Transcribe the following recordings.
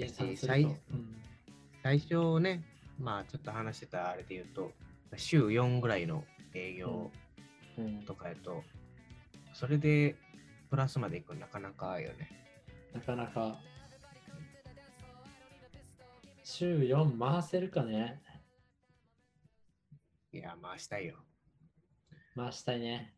計算す最ると。うん最初ね、まあちょっと話してたあれで言うと、週4ぐらいの営業うん、とかやと、それでプラスまでいくのなかなかよね。なかなか。週4回せるかねいや、回したいよ。回したいね。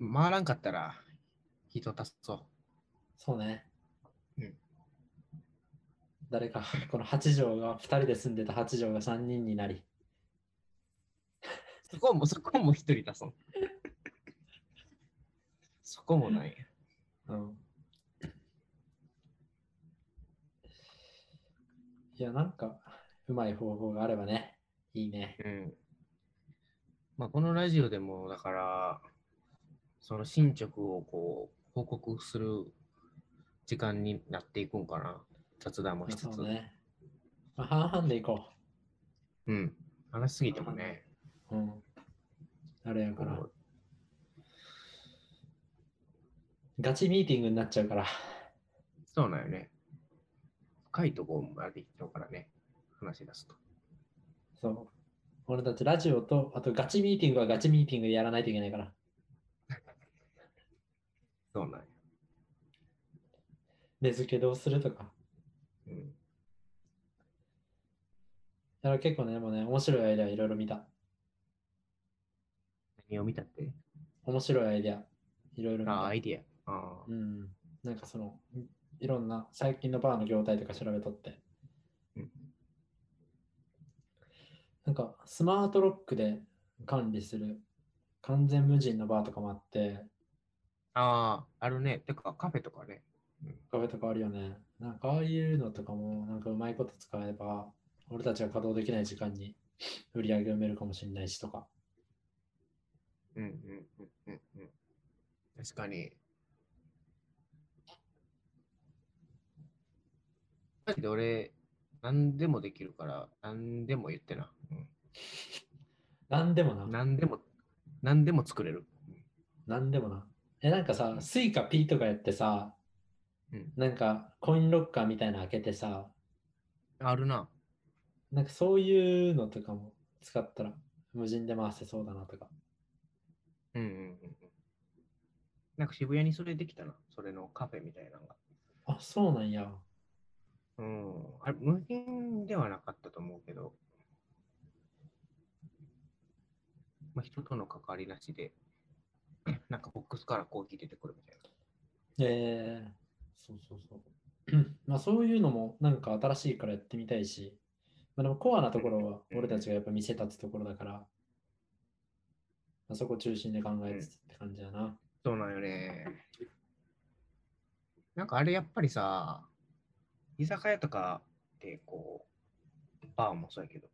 回らんかったら人足そう。そうね。うん誰か、この8畳が2人で住んでた8畳が3人になり。そこも、そこも一人足そう。そこもない。うん。いや、なんか、うまい方法があればね、いいね。うん。まあ、このラジオでも、だから、その進捗をこう、報告する時間になっていくんかな。雑談もまあしつつ。ね。まあ、半々でいこうん。話しすぎてもね。う。うん。あれやから。ガチミーティングになっちゃうから。そうなんよね。深いところまで行っちゃうからね。話し出すと。そう。俺たちラジオと、あとガチミーティングはガチミーティングでやらないといけないから。そうなんよ。値付けどうするとか。うん。だから結構ね、でもね、面白いアイデアいろいろ見た。何を見たって？面白いアイデアいろいろ見ああ、たア。イディア。ああ。うん。なんかその、いろんな最近のバーの業態とか調べとって。うんなんかスマートロックで管理する完全無人のバーとかもあって、ああ、あるね。てか、カフェとかね。カフェとかあるよね。なんかああいうのとかもなんかうまいこと使えば、俺たちが稼働できない時間に売り上げを埋めるかもしれないしとか。うんうんうんうんうん。確かに。マジで俺、何でもできるから、何でも言ってな。うんなんでもな。何でも、何でも作れる。なんでもな。え、なんかさ、スイカ P とかやってさ、うんなんかコインロッカーみたいなの開けてさ、あるな。なんかそういうのとかも使ったら無人で回せそうだなとか。うんうんうんうん。なんか渋谷にそれできたな。それのカフェみたいなのが。あ、そうなんや。うん。あれ、無人ではなかったと思うけど、まあ、人との関わりなしで、なんかボックスからコーヒー出てくるみたいな。えー、そうそうそう。まあそういうのもなんか新しいからやってみたいし、まあでもコアなところは俺たちがやっぱ見せたってところだから、まあ、そこ中心で考えつつって感じだな。そうなんよね。なんかあれやっぱりさ、居酒屋とかってこう、バーもそうやけど、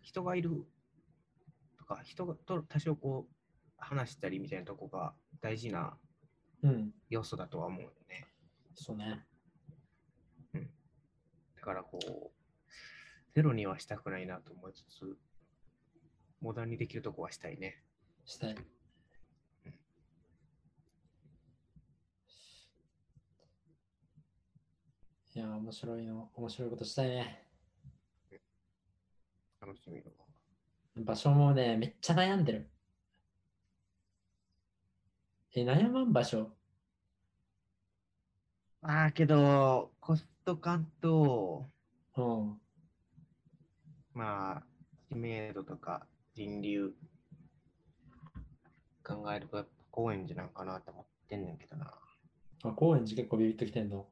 人がいるとか、人がと多少こう、話したりみたいなとこが大事なうん、要素だとは思うよね。そうね。だからこう、ゼロにはしたくないなと思いつつ、モダンにできるとこはしたいね。したい。いや、面白いの、面白いことしたいね。楽しみだわ。場所もね、めっちゃ悩んでる。え、悩まん場所？ああ、けど、コスト感と、うん。まあ、知名度とか人流考えると、やっぱ高円寺なんかなと思ってんねんけどな。あ、高円寺結構ビビッときてんの？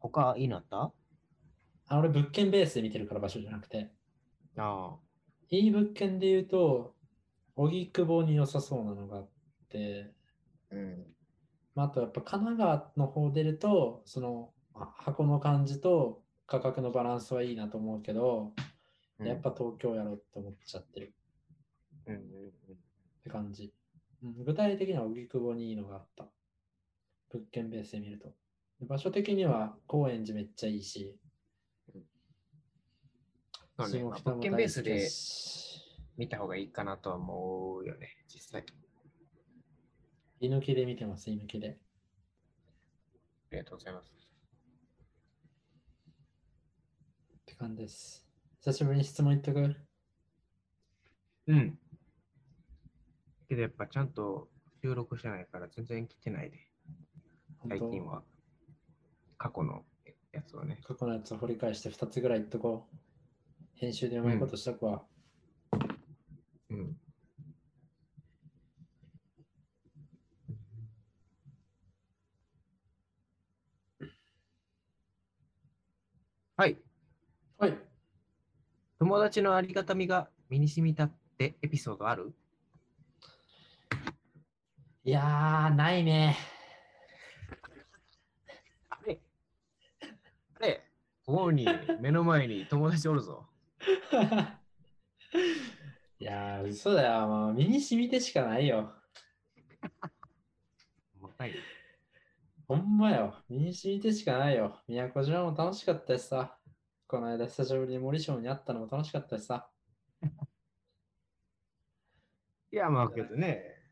他いいのあった？あ、俺物件ベースで見てるから場所じゃなくて。ああ、いい物件で言うと、荻窪に良さそうなのがあって、うん。まあ、あとやっぱ神奈川の方出ると、そのあ箱の感じと価格のバランスはいいなと思うけど、うんやっぱ東京やろうって思っちゃってるうんうんって感じ。うん、具体的には荻窪にいいのがあった。物件ベースで見ると。で場所的には高円寺めっちゃいいし、そうね、物件ベースで見た方がいいかなとは思うよね、実際。居抜きで見てます、居抜きで。ありがとうございます。感じです。久しぶりに質問言っとくうん。けどやっぱちゃんと収録してないから全然来てないで。最近は。過去のやつをね。過去のやつを掘り返して2つぐらい言っとこう。編集でうまいことしとくわ。うん。はい。はい。友達のありがたみが身に染みたってエピソードある？いやー、ないね。あれ？あれ？ここに目の前に友達おるぞ。いやー、嘘だよ。もう身に染みてしかないよ。若い。ほんまよ。身に染みてしかないよ。宮古島も楽しかったしさ。この間久しぶりに森章に会ったのも楽しかったしさ。いや、まあけどね、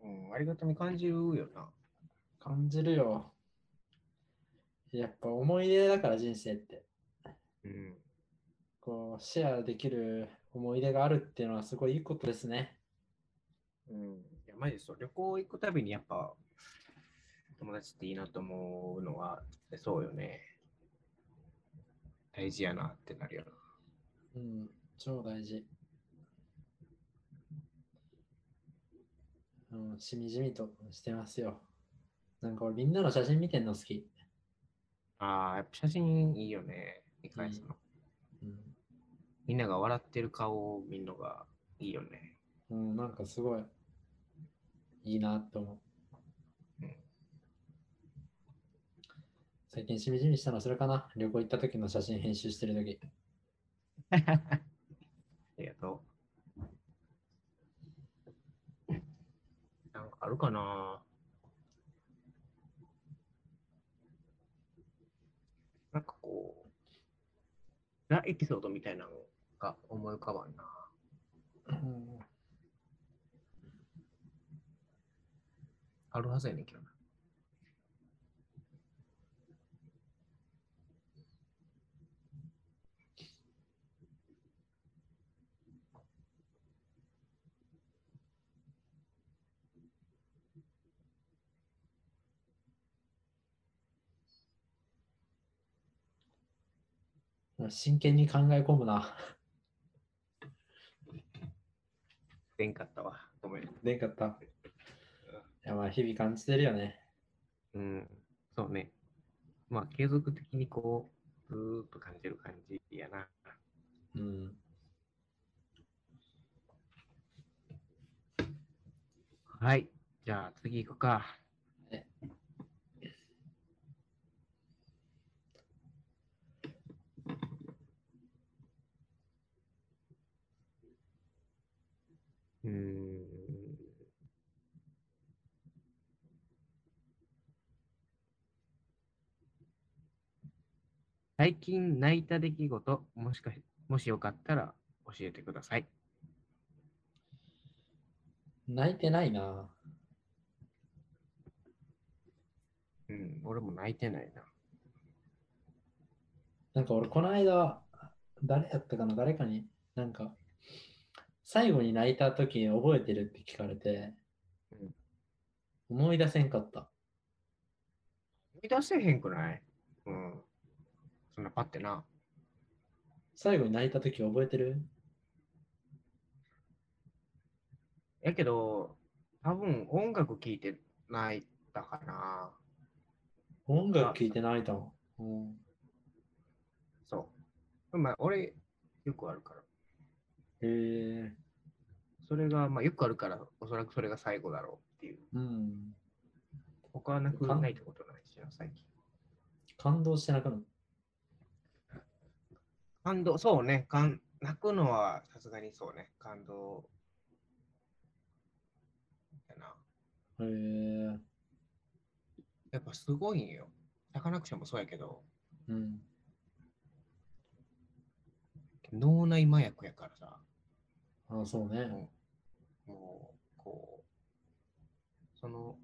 うん、ありがたみ感じるよな。感じるよ。やっぱ思い出だから人生って。うん。こう、シェアできる思い出があるっていうのはすごいいいことですね。うん。いや、マジでそう。旅行行くたびにやっぱ、友達っていいなと思うのは、そうよね。大事やなってなるよな。うん、超大事。うん、しみじみとしてますよ。なんか俺みんなの写真見てんの好き。ああ、やっぱ写真いいよね。見返すの。うん、みんなが笑ってる顔を見るのがいいよね。うん、なんかすごいいいなって思う。うん最近しみじみしたのそれかな？旅行行った時の写真編集してる時。ありがとう。なんかあるかな？なんかこう、ザ・エピソードみたいなのが思い浮かばんな。うんあるはずやねんけどな。真剣に考え込むな。出んかったわ。ごめん。でんかった。いやまあ日々感じてるよね。うん、そうね。まあ、継続的にこう、ずーっと感じる感じやな。うん。はい。じゃあ次行くか。最近泣いた出来事、もしかし、もしよかったら教えてください。泣いてないな。うん、俺も泣いてないな。なんか俺この間、誰やったかな誰かに、なんか、最後に泣いた時覚えてるって聞かれて、うん思い出せんかった。思い出せへんくない？うん。そんなパってな。最後に泣いた時覚えてる？やけど、多分音楽聴いて泣いたかな。音楽聴いて泣いたもん。うんそう。まあ、俺、よくあるから。へえそれが、まあ、よくあるから、おそらくそれが最後だろうっていう。うん。他はなくかないってことないしな、最近。感動して泣くの。感動、そうね。感泣くのはさすがにそうね。感動。やな。へえやっぱすごいんよ。サカナクションもそうやけど、うん。脳内麻薬やからさ。あそうね。もう、もうこう、その、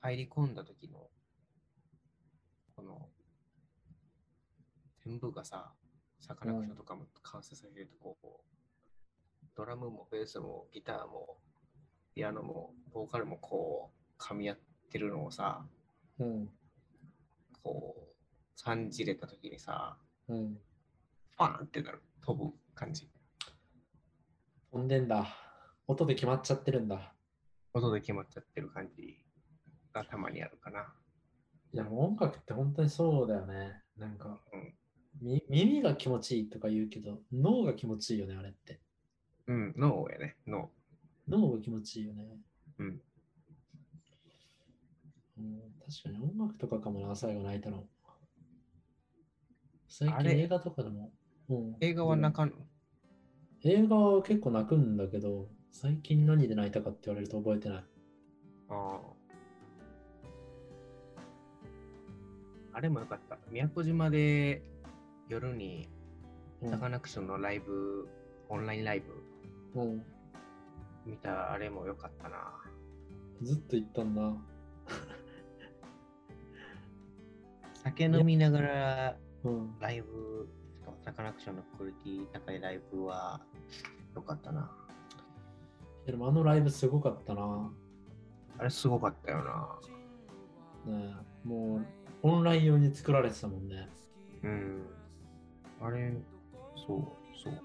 入り込んだ時の、この、全部がさ、サカナクションとかも完成させるとこう、ドラムもベースもギターもピアノもボーカルもこう噛み合ってるのをさ、うん。こう感じれた時にさ、うん。ファーンってなる、飛ぶ感じ。飛んでんだ。音で決まっちゃってるんだ。音で決まっちゃってる感じがたまにあるかな。いや、音楽って本当にそうだよね。なんか、うんみ耳が気持ちいいとか言うけど、脳が気持ちいいよね、あれって。うん、脳やね、脳。脳が気持ちいいよね。うん。うん、確かに音楽とかかもな、最後泣いたの。最近映画とかでも。うん、映画は泣かんの？映画は結構泣くんだけど、最近何で泣いたかって言われると覚えてない。ああ。あれもよかった。宮古島で夜にうんサカナクションのライブ、オンラインライブうん、見たあれもよかったな。ずっと言ったんだ。酒飲みながらうん、ライブ、しかもサカナクションのクオリティ高いライブはよかったな。でもあのライブすごかったな。あれすごかったよな。ねえもうオンライン用に作られてたもんね。うん。あれ、そう、そう。